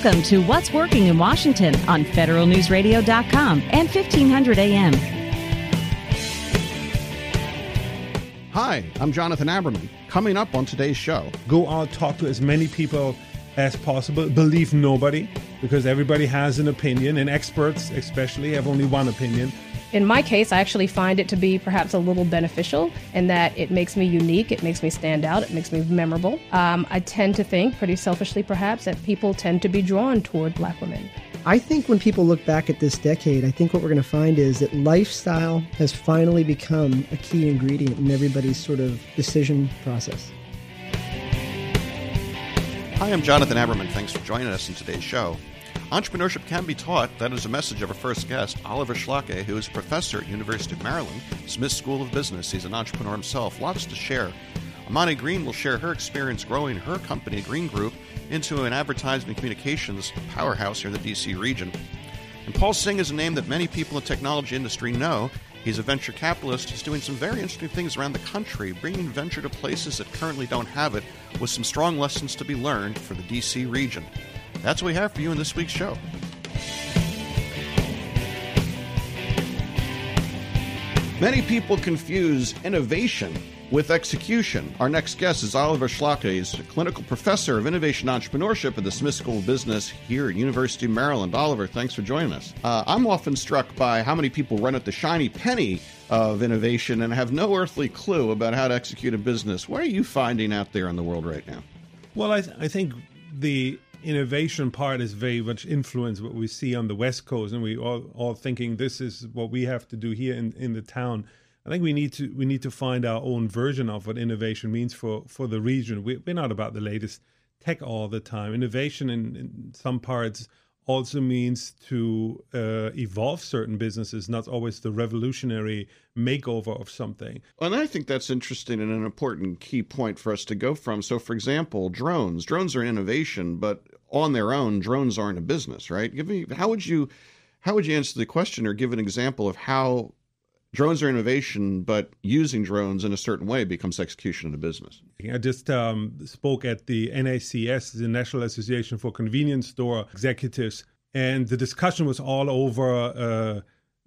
Welcome to What's Working in Washington on federalnewsradio.com and 1500 AM. Hi, I'm Jonathan Aberman. Coming up on today's show, go out, talk to as many people as possible. Believe nobody, because everybody has an opinion, and experts, especially, have only one opinion. In my case, I actually find it to be perhaps a little beneficial in that it makes me unique, it makes me stand out, it makes me memorable. Um, I tend to think, pretty selfishly perhaps, that people tend to be drawn toward black women. I think when people look back at this decade, I think what we're going to find is that lifestyle has finally become a key ingredient in everybody's sort of decision process. Hi, I'm Jonathan Aberman. Thanks for joining us in today's show. Entrepreneurship can be taught. That is a message of our first guest, Oliver Schlake, who is professor at University of Maryland, Smith School of Business. He's an entrepreneur himself. Lots to share. Amani Green will share her experience growing her company, Green Group, into an advertising communications powerhouse here in the D.C. region. And Paul Singh is a name that many people in the technology industry know. He's a venture capitalist. He's doing some very interesting things around the country, bringing venture to places that currently don't have it, with some strong lessons to be learned for the D.C. region. That's what we have for you in this week's show. Many people confuse innovation with execution. Our next guest is Oliver Schlake. He's a clinical professor of innovation entrepreneurship at the Smith School of Business here at University of Maryland. Oliver, thanks for joining us. Uh, I'm often struck by how many people run at the shiny penny of innovation and have no earthly clue about how to execute a business. What are you finding out there in the world right now? Well, I, th- I think the innovation part is very much influenced what we see on the West Coast, and we all all thinking this is what we have to do here in, in the town. I think we need to we need to find our own version of what innovation means for for the region. We, are not about the latest tech all the time. Innovation in, in some parts also means to uh, evolve certain businesses, not always the revolutionary makeover of something. And I think that's interesting and an important key point for us to go from. So, for example, drones. Drones are innovation, but on their own, drones aren't a business, right? Give me how would you how would you answer the question or give an example of how drones are innovation, but using drones in a certain way becomes execution in a business. I just um, spoke at the NACS, the National Association for Convenience Store Executives, and the discussion was all over uh,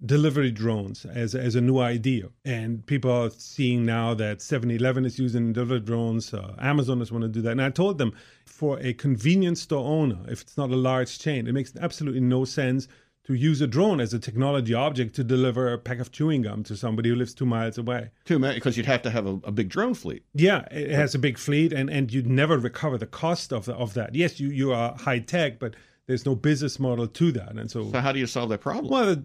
delivery drones as, as a new idea. And people are seeing now that 7 Eleven is using delivery drones, uh, Amazon is want to do that. And I told them for a convenience store owner, if it's not a large chain, it makes absolutely no sense to use a drone as a technology object to deliver a pack of chewing gum to somebody who lives two miles away. Two because you'd have to have a, a, big drone fleet. Yeah, it has a big fleet, and, and you'd never recover the cost of the, of that. Yes, you you are high tech, but there's no business model to that, and so. So how do you solve that problem? Well,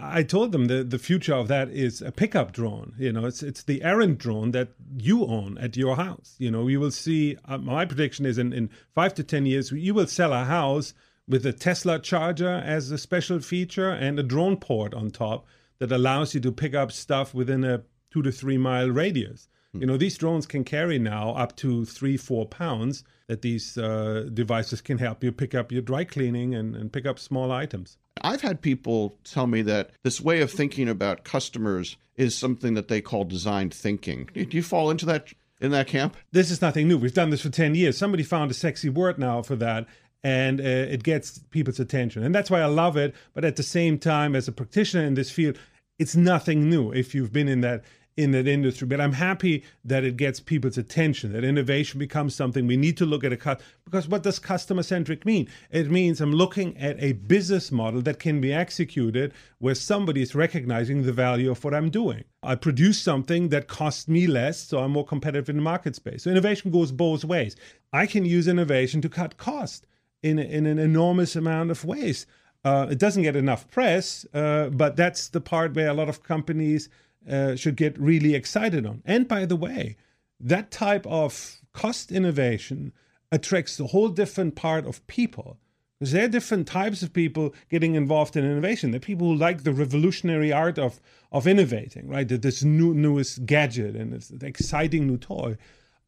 I told them the the future of that is a pickup drone. You know, it's it's the errand drone that you own at your house. You know, you will see. Uh, my prediction is in in five to ten years, you will sell a house with a Tesla charger as a special feature and a drone port on top that allows you to pick up stuff within a two to three mile radius. Hmm. You know, these drones can carry now up to three, four pounds that these uh, devices can help you pick up your dry cleaning and, and pick up small items. I've had people tell me that this way of thinking about customers is something that they call design thinking. Do you fall into that in that camp? This is nothing new. We've done this for 10 years. Somebody found a sexy word now for that, and uh, it gets people's attention. And that's why I love it. But at the same time, as a practitioner in this field, it's nothing new if you've been in that in that industry. But I'm happy that it gets people's attention, that innovation becomes something we need to look at a cut because what does customer centric mean? It means I'm looking at a business model that can be executed where somebody is recognizing the value of what I'm doing. I produce something that costs me less, so I'm more competitive in the market space. So innovation goes both ways. I can use innovation to cut cost in, in an enormous amount of ways. Uh, it doesn't get enough press, uh, but that's the part where a lot of companies uh, should get really excited on. And by the way, that type of cost innovation attracts a whole different part of people. Because there are different types of people getting involved in innovation. There are people who like the revolutionary art of, of innovating, right? This new, newest gadget and this exciting new toy.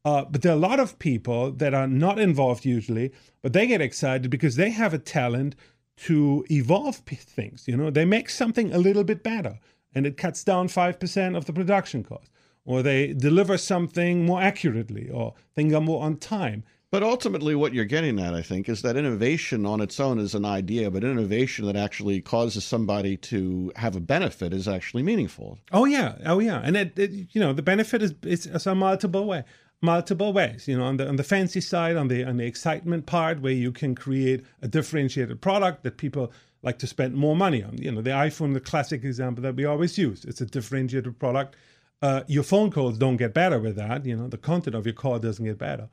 Uh, but there are a lot of people that are not involved usually, but they get excited because they have a talent to evolve things. You know, they make something a little bit better and it cuts down 5% of the production cost. Or they deliver something more accurately or things are more on time. But ultimately, what you're getting at, I think, is that innovation on its own is an idea, but innovation that actually causes somebody to have a benefit is actually meaningful. Oh yeah, oh yeah, and it, it you know the benefit is it's, it's a multiple way, multiple ways. You know, on the on the fancy side, on the on the excitement part, where you can create a differentiated product that people like to spend more money on. You know, the iPhone, the classic example that we always use. It's a differentiated product. Uh, your phone calls don't get better with that. You know, the content of your call doesn't get better.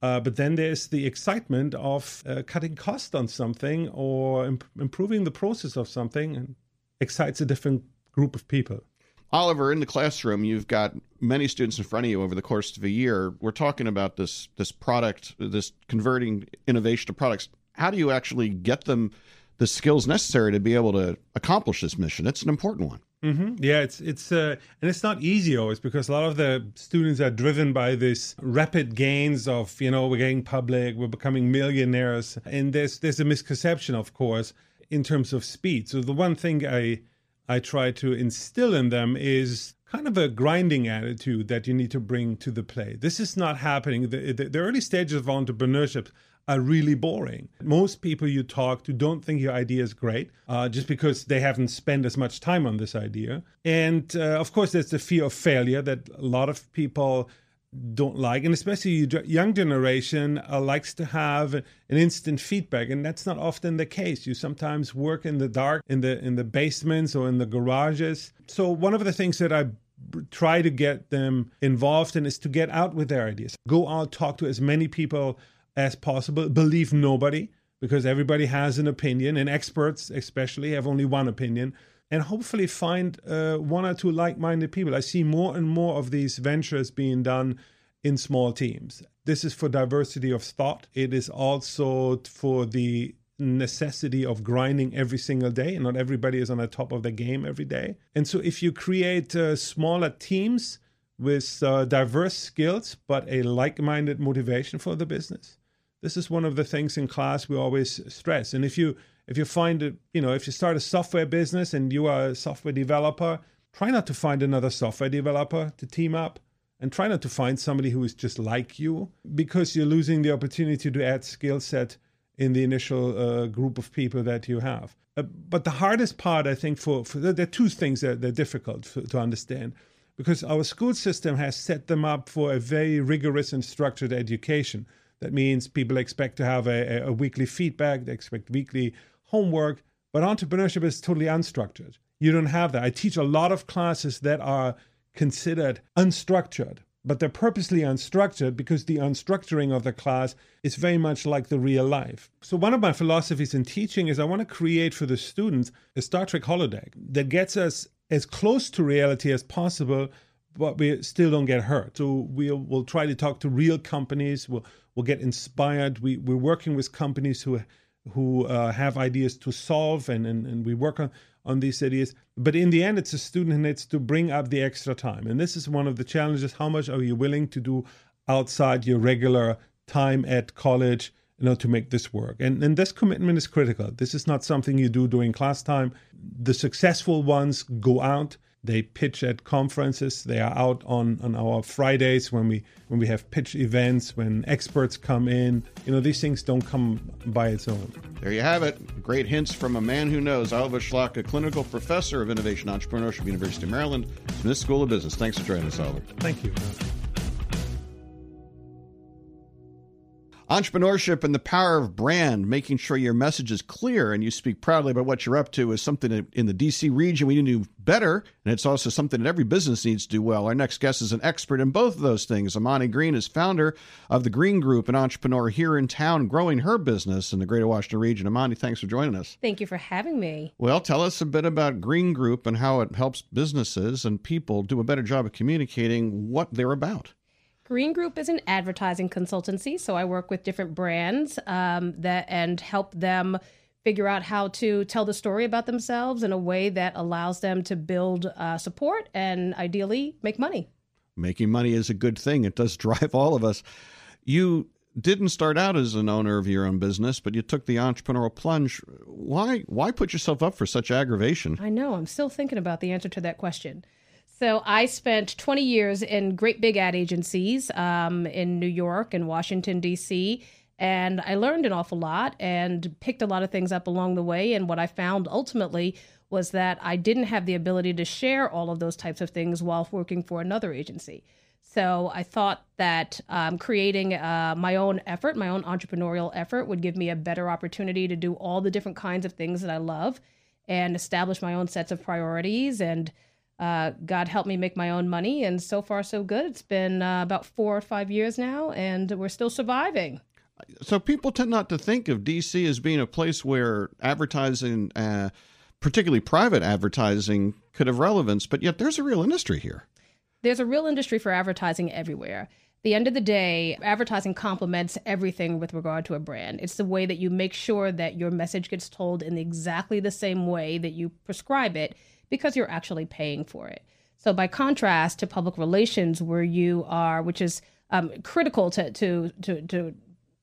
Uh, but then there's the excitement of uh, cutting cost on something or imp- improving the process of something and excites a different group of people. Oliver, in the classroom, you've got many students in front of you over the course of a year. We're talking about this this product, this converting innovation to products. How do you actually get them the skills necessary to be able to accomplish this mission? It's an important one. Mm-hmm. Yeah, it's it's uh, and it's not easy always because a lot of the students are driven by this rapid gains of you know we're getting public, we're becoming millionaires, and there's there's a misconception, of course, in terms of speed. So the one thing I I try to instill in them is kind of a grinding attitude that you need to bring to the play. This is not happening. The, the, the early stages of entrepreneurship are really boring. Most people you talk to don't think your idea is great uh, just because they haven't spent as much time on this idea. And uh, of course, there's the fear of failure that a lot of people don't like, and especially young generation uh, likes to have an instant feedback, and that's not often the case. You sometimes work in the dark, in the in the basements or in the garages. So one of the things that I try to get them involved in is to get out with their ideas, go out, talk to as many people as possible. Believe nobody because everybody has an opinion, and experts, especially, have only one opinion. And hopefully, find uh, one or two like minded people. I see more and more of these ventures being done in small teams. This is for diversity of thought. It is also for the necessity of grinding every single day. Not everybody is on the top of the game every day. And so, if you create uh, smaller teams with uh, diverse skills but a like minded motivation for the business, this is one of the things in class we always stress. And if you if you find it, you know, if you start a software business and you are a software developer, try not to find another software developer to team up and try not to find somebody who is just like you because you're losing the opportunity to add skill set in the initial uh, group of people that you have. Uh, but the hardest part, I think, for, for there are two things that are difficult for, to understand because our school system has set them up for a very rigorous and structured education. That means people expect to have a, a weekly feedback, they expect weekly homework, but entrepreneurship is totally unstructured. You don't have that. I teach a lot of classes that are considered unstructured, but they're purposely unstructured because the unstructuring of the class is very much like the real life. So, one of my philosophies in teaching is I want to create for the students a Star Trek holodeck that gets us as close to reality as possible but we still don't get hurt. So we'll we'll try to talk to real companies. We'll we'll get inspired. We we're working with companies who who uh, have ideas to solve, and, and and we work on on these ideas. But in the end, it's a student who needs to bring up the extra time, and this is one of the challenges. How much are you willing to do outside your regular time at college? You know, to make this work. And and this commitment is critical. This is not something you do during class time. The successful ones go out they pitch at conferences. They are out on, on our Fridays when we when we have pitch events, when experts come in. You know, these things don't come by its own. There you have it. Great hints from a man who knows. Oliver Schlake, a clinical professor of innovation entrepreneurship, University of Maryland, Smith School of Business. Thanks for joining us, Oliver. Thank you. Entrepreneurship and the power of brand, making sure your message is clear and you speak proudly about what you're up to, is something in the DC region we need to do better. And it's also something that every business needs to do well. Our next guest is an expert in both of those things. Amani Green is founder of the Green Group, an entrepreneur here in town growing her business in the greater Washington region. Amani, thanks for joining us. Thank you for having me. Well, tell us a bit about Green Group and how it helps businesses and people do a better job of communicating what they're about. Green Group is an advertising consultancy, so I work with different brands um, that and help them figure out how to tell the story about themselves in a way that allows them to build uh, support and ideally make money. Making money is a good thing. It does drive all of us. You didn't start out as an owner of your own business, but you took the entrepreneurial plunge. Why why put yourself up for such aggravation? I know. I'm still thinking about the answer to that question. So I spent 20 years in great big ad agencies um, in New York and Washington, D.C. And I learned an awful lot and picked a lot of things up along the way. And what I found ultimately was that I didn't have the ability to share all of those types of things while working for another agency. So I thought that um, creating uh, my own effort, my own entrepreneurial effort, would give me a better opportunity to do all the different kinds of things that I love and establish my own sets of priorities. And uh, God helped me make my own money. And so far, so good. It's been uh, about four or five years now, and we're still surviving. So people tend not to think of DC as being a place where advertising, uh, particularly private advertising, could have relevance, but yet there's a real industry here. There's a real industry for advertising everywhere. the end of the day, advertising complements everything with regard to a brand. It's the way that you make sure that your message gets told in exactly the same way that you prescribe it because you're actually paying for it. So, by contrast to public relations, where you are, which is um, critical to, to, to, to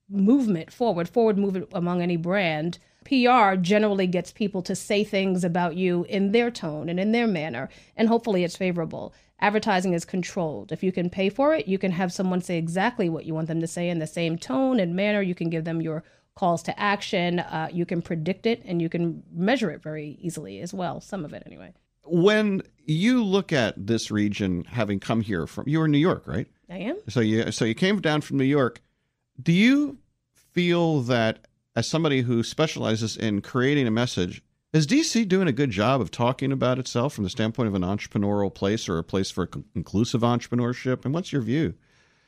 movement forward, forward movement among any brand, PR generally gets people to say things about you in their tone and in their manner, and hopefully it's favorable. Advertising is controlled. If you can pay for it, you can have someone say exactly what you want them to say in the same tone and manner. You can give them your calls to action. Uh, you can predict it and you can measure it very easily as well, some of it anyway. When you look at this region, having come here from, you were in New York, right? I am. So you so you came down from New York. Do you feel that as somebody who specializes in creating a message, is DC doing a good job of talking about itself from the standpoint of an entrepreneurial place or a place for inclusive entrepreneurship? And what's your view?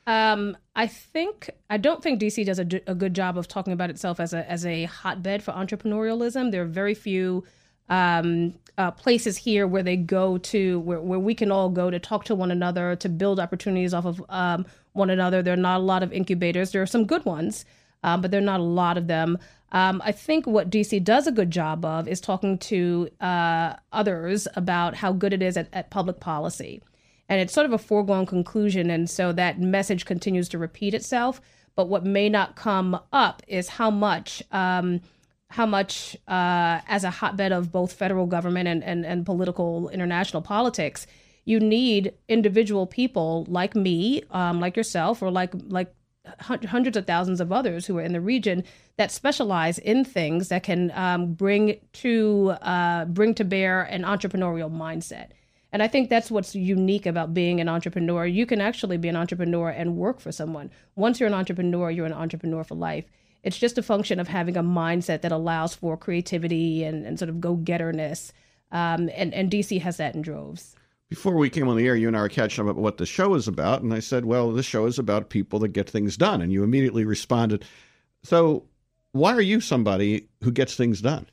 Um, I think I don't think DC does a, good job of talking about itself as a as a hotbed for entrepreneurialism. There are very few um, uh, places here where they go to where, where we can all go to talk to one another to build opportunities off of um, one another. There are not a lot of incubators. There are some good ones, um, but there are not a lot of them. Um, I think what DC does a good job of is talking to uh, others about how good it is at, at public policy. And it's sort of a foregone conclusion. And so that message continues to repeat itself. But what may not come up is how much. Um, how much, uh, as a hotbed of both federal government and, and, and political international politics, you need individual people like me, um, like yourself, or like like hundreds of thousands of others who are in the region that specialize in things that can um, bring to uh, bring to bear an entrepreneurial mindset. And I think that's what's unique about being an entrepreneur. You can actually be an entrepreneur and work for someone. Once you're an entrepreneur, you're an entrepreneur for life. It's just a function of having a mindset that allows for creativity and, and sort of go getterness. Um, and, and DC has that in droves before we came on the air, you and I were catching up about what the show is about. And I said, well, this show is about people that get things done. And you immediately responded. So, why are you somebody who gets things done?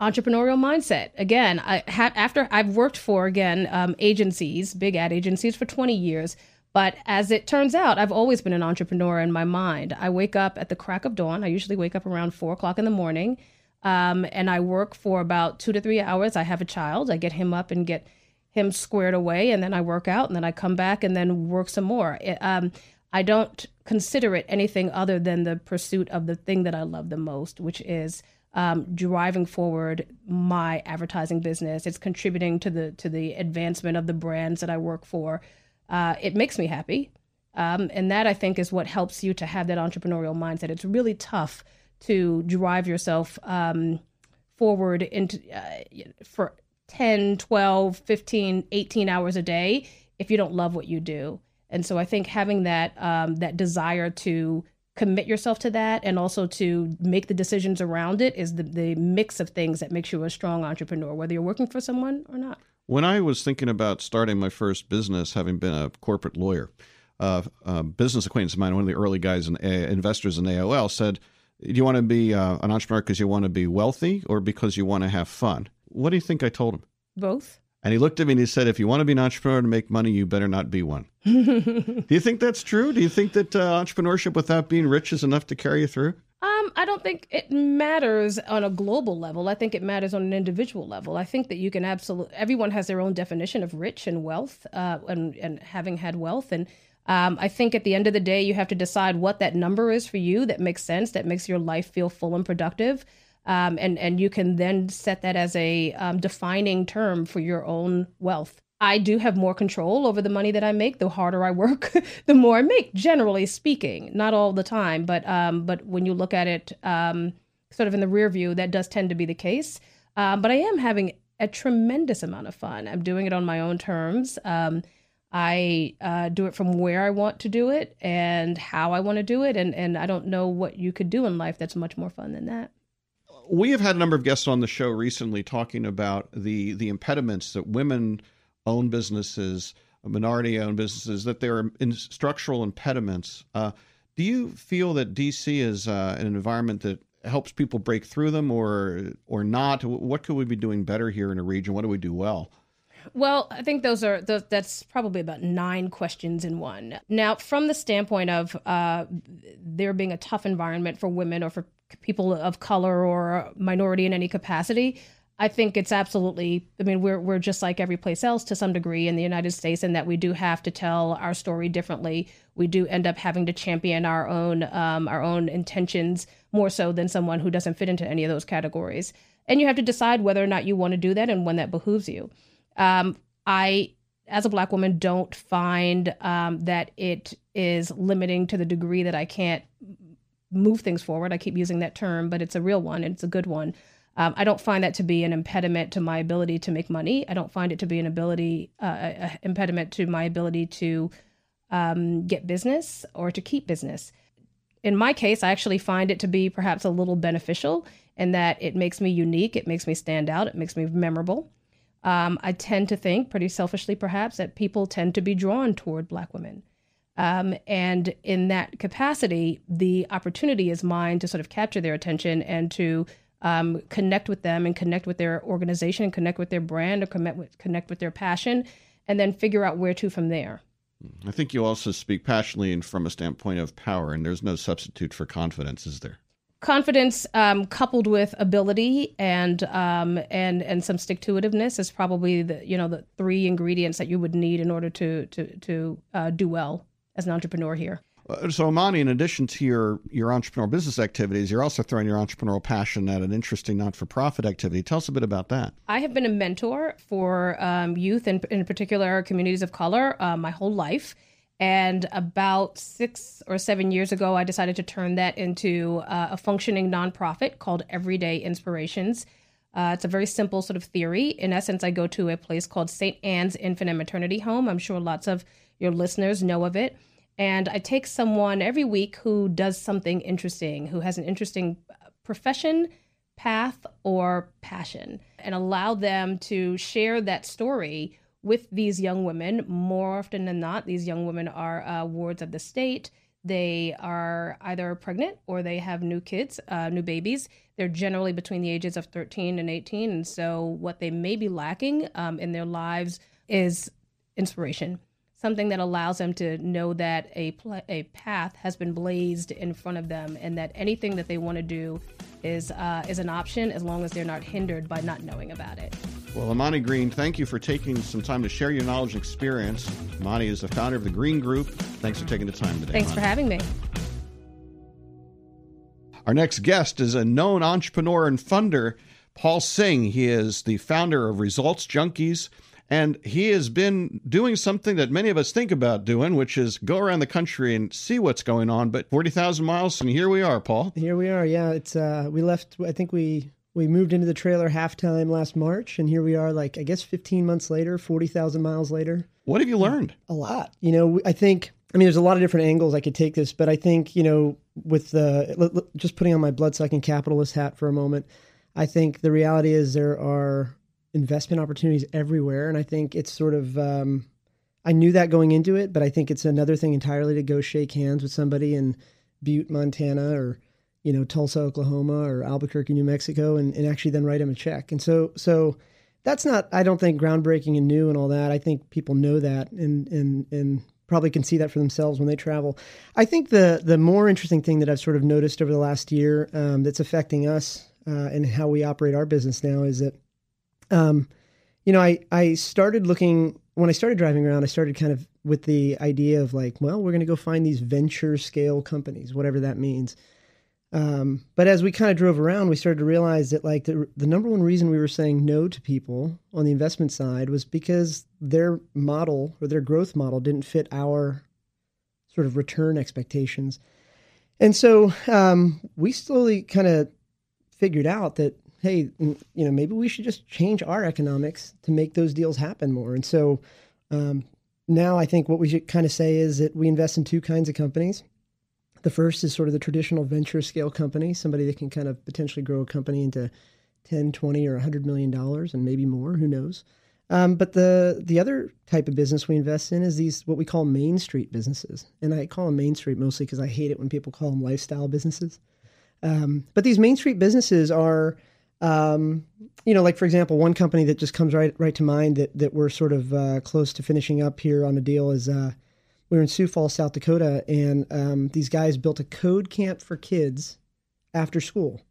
Entrepreneurial mindset. Again, I ha- after I've worked for again um, agencies, big ad agencies for 20 years. But as it turns out, I've always been an entrepreneur in my mind. I wake up at the crack of dawn. I usually wake up around four o'clock in the morning, um, and I work for about two to three hours. I have a child. I get him up and get him squared away and then I work out and then I come back and then work some more. It, um, I don't consider it anything other than the pursuit of the thing that I love the most, which is um, driving forward my advertising business. It's contributing to the to the advancement of the brands that I work for. Uh, it makes me happy, um, and that I think is what helps you to have that entrepreneurial mindset. It's really tough to drive yourself um, forward into uh, for 10, 12, 15, 18 hours a day if you don't love what you do. And so I think having that um, that desire to commit yourself to that and also to make the decisions around it is the, the mix of things that makes you a strong entrepreneur, whether you're working for someone or not. When I was thinking about starting my first business, having been a corporate lawyer, uh, a business acquaintance of mine, one of the early guys and uh, investors in AOL, said, "Do you want to be uh, an entrepreneur because you want to be wealthy or because you want to have fun?" What do you think I told him? Both. And he looked at me and he said, If you want to be an entrepreneur to make money, you better not be one. Do you think that's true? Do you think that uh, entrepreneurship without being rich is enough to carry you through? Um, I don't think it matters on a global level. I think it matters on an individual level. I think that you can absolutely, everyone has their own definition of rich and wealth uh, and, and having had wealth. And um, I think at the end of the day, you have to decide what that number is for you that makes sense, that makes your life feel full and productive. Um, and and you can then set that as a um, defining term for your own wealth. I do have more control over the money that I make. The harder I work, the more I make. Generally speaking, not all the time, but um, but when you look at it, um, sort of in the rear view, that does tend to be the case. Um, but I am having a tremendous amount of fun. I'm doing it on my own terms. Um, I uh, do it from where I want to do it and how I want to do it, and and I don't know what you could do in life that's much more fun than that we have had a number of guests on the show recently talking about the the impediments that women own businesses, minority owned businesses, that there are structural impediments. Uh, do you feel that DC is uh, an environment that helps people break through them, or or not? What could we be doing better here in a region? What do we do well? Well, I think those are those, that's probably about nine questions in one. Now, from the standpoint of uh, there being a tough environment for women or for people of color or minority in any capacity, I think it's absolutely. I mean, we're we're just like every place else to some degree in the United States, in that we do have to tell our story differently. We do end up having to champion our own um, our own intentions more so than someone who doesn't fit into any of those categories. And you have to decide whether or not you want to do that and when that behooves you. Um, I, as a black woman, don't find um, that it is limiting to the degree that I can't move things forward. I keep using that term, but it's a real one and it's a good one. Um, I don't find that to be an impediment to my ability to make money. I don't find it to be an ability uh, impediment to my ability to um, get business or to keep business. In my case, I actually find it to be perhaps a little beneficial in that it makes me unique, it makes me stand out, it makes me memorable. Um, I tend to think, pretty selfishly perhaps, that people tend to be drawn toward Black women. Um, and in that capacity, the opportunity is mine to sort of capture their attention and to um, connect with them and connect with their organization and connect with their brand or connect with, connect with their passion and then figure out where to from there. I think you also speak passionately and from a standpoint of power, and there's no substitute for confidence, is there? Confidence um, coupled with ability and um, and and some stick to itiveness is probably the you know the three ingredients that you would need in order to to to uh, do well as an entrepreneur here. Uh, so, Amani, in addition to your, your entrepreneurial business activities, you're also throwing your entrepreneurial passion at an interesting not for profit activity. Tell us a bit about that. I have been a mentor for um, youth, and in, in particular communities of color, uh, my whole life. And about six or seven years ago, I decided to turn that into uh, a functioning nonprofit called Everyday Inspirations. Uh, it's a very simple sort of theory. In essence, I go to a place called St. Anne's Infant and Maternity Home. I'm sure lots of your listeners know of it. And I take someone every week who does something interesting, who has an interesting profession, path, or passion, and allow them to share that story with these young women. More often than not, these young women are uh, wards of the state. They are either pregnant or they have new kids, uh, new babies. They're generally between the ages of 13 and 18. And so, what they may be lacking um, in their lives is inspiration something that allows them to know that a pl- a path has been blazed in front of them, and that anything that they want to do is uh, is an option as long as they're not hindered by not knowing about it. Well, Imani Green, thank you for taking some time to share your knowledge and experience. Imani is the founder of the Green Group. Thanks for taking the time today. Thanks Imani. for having me. Our next guest is a known entrepreneur and funder, Paul Singh. He is the founder of Results Junkies and he has been doing something that many of us think about doing, which is go around the country and see what's going on. But 40,000 miles, and here we are, Paul. Here we are. Yeah. It's, uh, we left, I think we, we moved into the trailer halftime last March, and here we are, like, I guess 15 months later, 40,000 miles later. What have you learned? A lot. You know, I think, I mean, there's a lot of different angles I could take this, but I think, you know, with the, just putting on my blood sucking capitalist hat for a moment, I think the reality is there are investment opportunities everywhere. And I think it's sort of, um, I knew that going into it, but I think it's another thing entirely to go shake hands with somebody in Butte, Montana, or you know Tulsa, Oklahoma, or Albuquerque, New Mexico, and, and actually then write them a check. And so, so that's not, I don't think groundbreaking and new and all that. I think people know that and and and probably can see that for themselves when they travel. I think the the more interesting thing that I've sort of noticed over the last year um, that's affecting us uh, and how we operate our business now is that um, you know, I, I started looking, when I started driving around, I started kind of with the idea of like, well, we're going to go find these venture scale companies, whatever that means. Um, but as we kind of drove around, we started to realize that like the, the number one reason we were saying no to people on the investment side was because their model or their growth model didn't fit our sort of return expectations. And so um, we slowly kind of figured out that hey, you know, maybe we should just change our economics to make those deals happen more. And so um, now I think what we should kind of say is that we invest in two kinds of companies. The first is sort of the traditional venture scale company, somebody that can kind of potentially grow a company into 10, 20, or 100 million dollars and maybe more, who knows. Um, but the the other type of business we invest in is these what we call main street businesses, and I call them main street mostly because I hate it when people call them lifestyle businesses. Um, but these main street businesses are um, you know, like for example, one company that just comes right right to mind that that we're sort of uh, close to finishing up here on a deal is uh, we are in Sioux Falls, South Dakota, and um, these guys built a code camp for kids after school,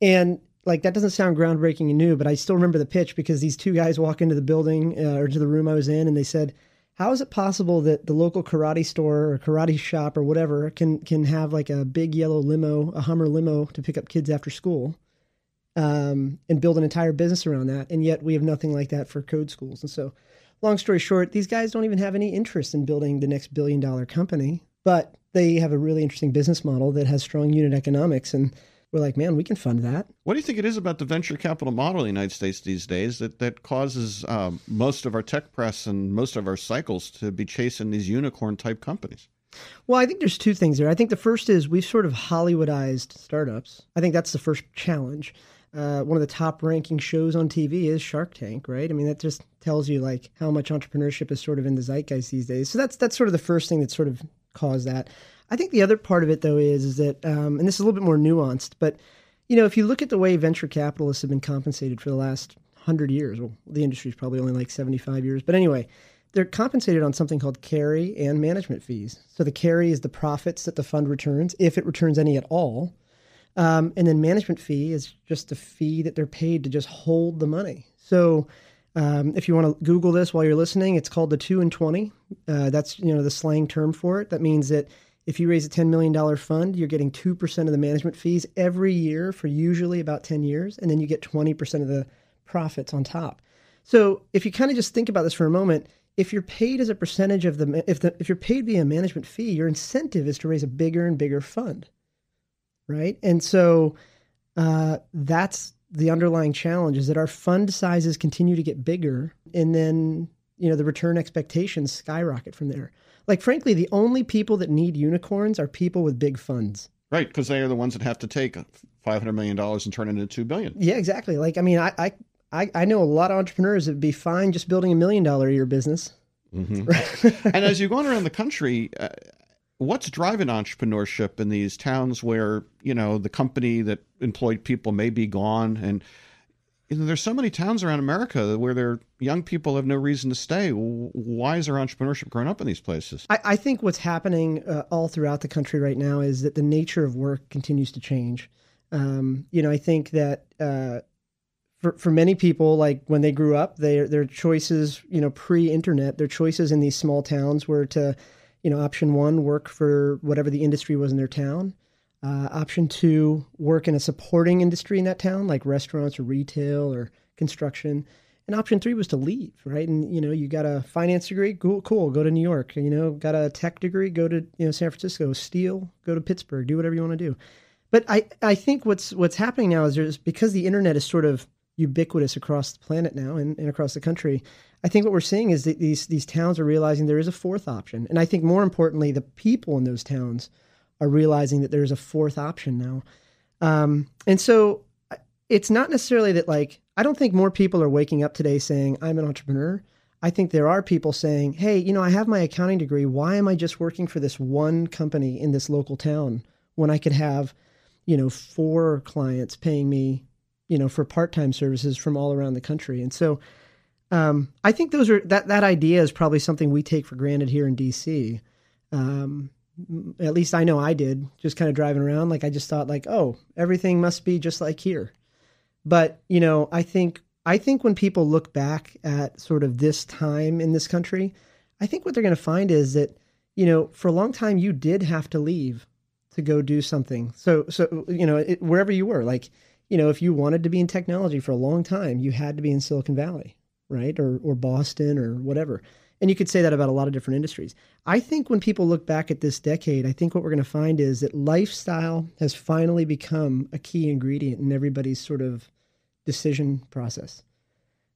and like that doesn't sound groundbreaking and new, but I still remember the pitch because these two guys walk into the building uh, or to the room I was in, and they said. How is it possible that the local karate store or karate shop or whatever can can have like a big yellow limo, a Hummer limo to pick up kids after school? Um, and build an entire business around that. And yet we have nothing like that for code schools. And so, long story short, these guys don't even have any interest in building the next billion dollar company, but they have a really interesting business model that has strong unit economics. And we're like, man, we can fund that. What do you think it is about the venture capital model in the United States these days that, that causes um, most of our tech press and most of our cycles to be chasing these unicorn type companies? Well, I think there's two things there. I think the first is we've sort of Hollywoodized startups. I think that's the first challenge uh, one of the top ranking shows on TV is Shark Tank, right? I mean, that just tells you like how much entrepreneurship is sort of in the zeitgeist these days. So that's that's sort of the first thing that sort of caused that. I think the other part of it though is is that, um, and this is a little bit more nuanced, but you know, if you look at the way venture capitalists have been compensated for the last hundred years, well, the industry is probably only like seventy five years, but anyway. They're compensated on something called carry and management fees. So the carry is the profits that the fund returns, if it returns any at all um, and then management fee is just the fee that they're paid to just hold the money. So um, if you want to Google this while you're listening, it's called the two and twenty. Uh, that's you know the slang term for it. That means that if you raise a ten million dollar fund, you're getting two percent of the management fees every year for usually about ten years, and then you get twenty percent of the profits on top. So if you kind of just think about this for a moment, if you're paid as a percentage of the if the if you're paid via management fee, your incentive is to raise a bigger and bigger fund right? And so uh, that's the underlying challenge is that our fund sizes continue to get bigger, and then you know the return expectations skyrocket from there. Like frankly, the only people that need unicorns are people with big funds. Right, because they are the ones that have to take five hundred million dollars and turn it into two billion. Yeah, exactly. Like I mean, I, I I know a lot of entrepreneurs that would be fine just building a million dollar a year business. Mm-hmm. and as you're going around the country, uh, what's driving entrepreneurship in these towns where you know the company that employed people may be gone and you know, there's so many towns around America where their young people have no reason to stay. Why is there entrepreneurship growing up in these places? I, I think what's happening uh, all throughout the country right now is that the nature of work continues to change. Um, you know, I think that uh, for for many people, like when they grew up, their their choices, you know, pre-internet, their choices in these small towns were to you know, option one, work for whatever the industry was in their town. Uh, option two, work in a supporting industry in that town, like restaurants or retail or construction. And option three was to leave, right? And you know, you got a finance degree, cool, cool, go to New York. You know, got a tech degree, go to you know San Francisco. Steel, go to Pittsburgh. Do whatever you want to do. But I, I think what's what's happening now is there's because the internet is sort of ubiquitous across the planet now and, and across the country. I think what we're seeing is that these these towns are realizing there is a fourth option, and I think more importantly, the people in those towns are realizing that there's a fourth option now. Um, and so it's not necessarily that like I don't think more people are waking up today saying I'm an entrepreneur. I think there are people saying, "Hey, you know, I have my accounting degree. Why am I just working for this one company in this local town when I could have, you know, four clients paying me, you know, for part-time services from all around the country?" And so um, I think those are that that idea is probably something we take for granted here in DC. Um, at least I know I did. Just kind of driving around, like I just thought, like, oh, everything must be just like here. But you know, I think I think when people look back at sort of this time in this country, I think what they're going to find is that you know, for a long time you did have to leave to go do something. So, so you know, it, wherever you were, like, you know, if you wanted to be in technology for a long time, you had to be in Silicon Valley, right, or or Boston or whatever. And you could say that about a lot of different industries. I think when people look back at this decade, I think what we're going to find is that lifestyle has finally become a key ingredient in everybody's sort of decision process,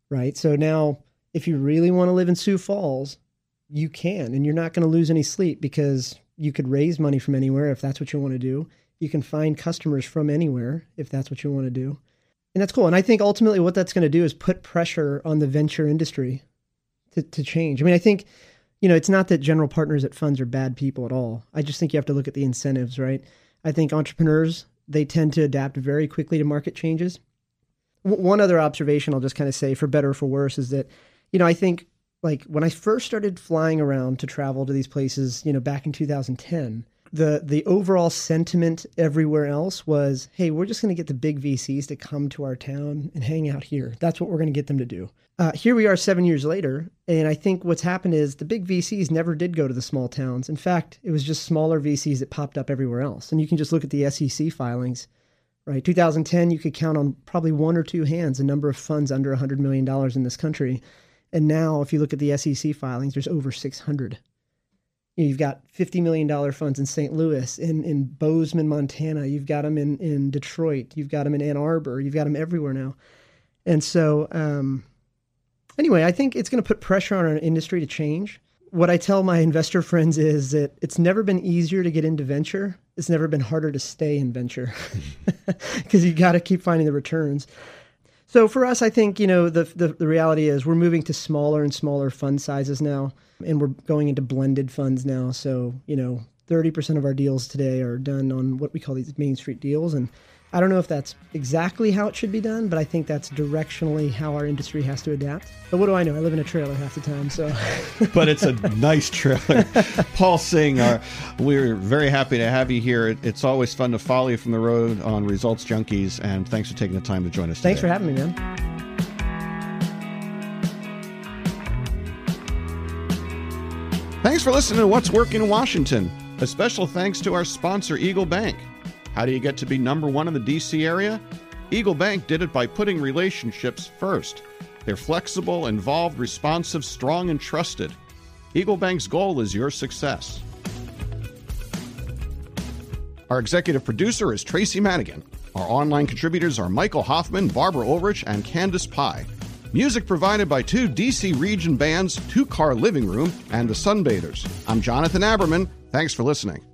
right? So now, if you really want to live in Sioux Falls, you can, and you're not going to lose any sleep because you could raise money from anywhere if that's what you want to do. You can find customers from anywhere if that's what you want to do. And that's cool. And I think ultimately what that's going to do is put pressure on the venture industry to, to change. I mean, I think, you know, it's not that general partners at funds are bad people at all. I just think you have to look at the incentives, right? I think entrepreneurs, they tend to adapt very quickly to market changes. W- one other observation I'll just kind of say, for better or for worse, is that, you know, I think like when I first started flying around to travel to these places, you know, back in 2010, the the overall sentiment everywhere else was, hey, we're just going to get the big VCs to come to our town and hang out here. That's what we're going to get them to do. Uh, here we are seven years later, and I think what's happened is the big VCs never did go to the small towns. In fact, it was just smaller VCs that popped up everywhere else. And you can just look at the SEC filings. Right, 2010, you could count on probably one or two hands the number of funds under $100 million in this country. And now, if you look at the SEC filings, there's over 600. You've got $50 million funds in St. Louis, in, in Bozeman, Montana. You've got them in, in Detroit. You've got them in Ann Arbor. You've got them everywhere now. And so, um, anyway, I think it's going to put pressure on our industry to change. What I tell my investor friends is that it's never been easier to get into venture. It's never been harder to stay in venture because you got to keep finding the returns. So for us, I think you know the, the, the reality is we're moving to smaller and smaller fund sizes now, and we're going into blended funds now. So you know, thirty percent of our deals today are done on what we call these Main Street deals, and I don't know if that's exactly how it should be done, but I think that's directionally how our industry has to adapt. But what do I know? I live in a trailer half the time, so. but it's a nice trailer. Paul Singh, uh, we're very happy to have you here. It's always fun to follow you from the road on Results Junkies, and thanks for taking the time to join us. Thanks for having me, man. Thanks for listening to What's Working in Washington. A special thanks to our sponsor, Eagle Bank. How do you get to be number one in the DC area? Eagle Bank did it by putting relationships first. They're flexible, involved, responsive, strong, and trusted. Eagle Bank's goal is your success. Our executive producer is Tracy Madigan. Our online contributors are Michael Hoffman, Barbara Ulrich, and Candace Pye. Music provided by two DC region bands, Two Car Living Room, and The Sunbathers. I'm Jonathan Aberman. Thanks for listening.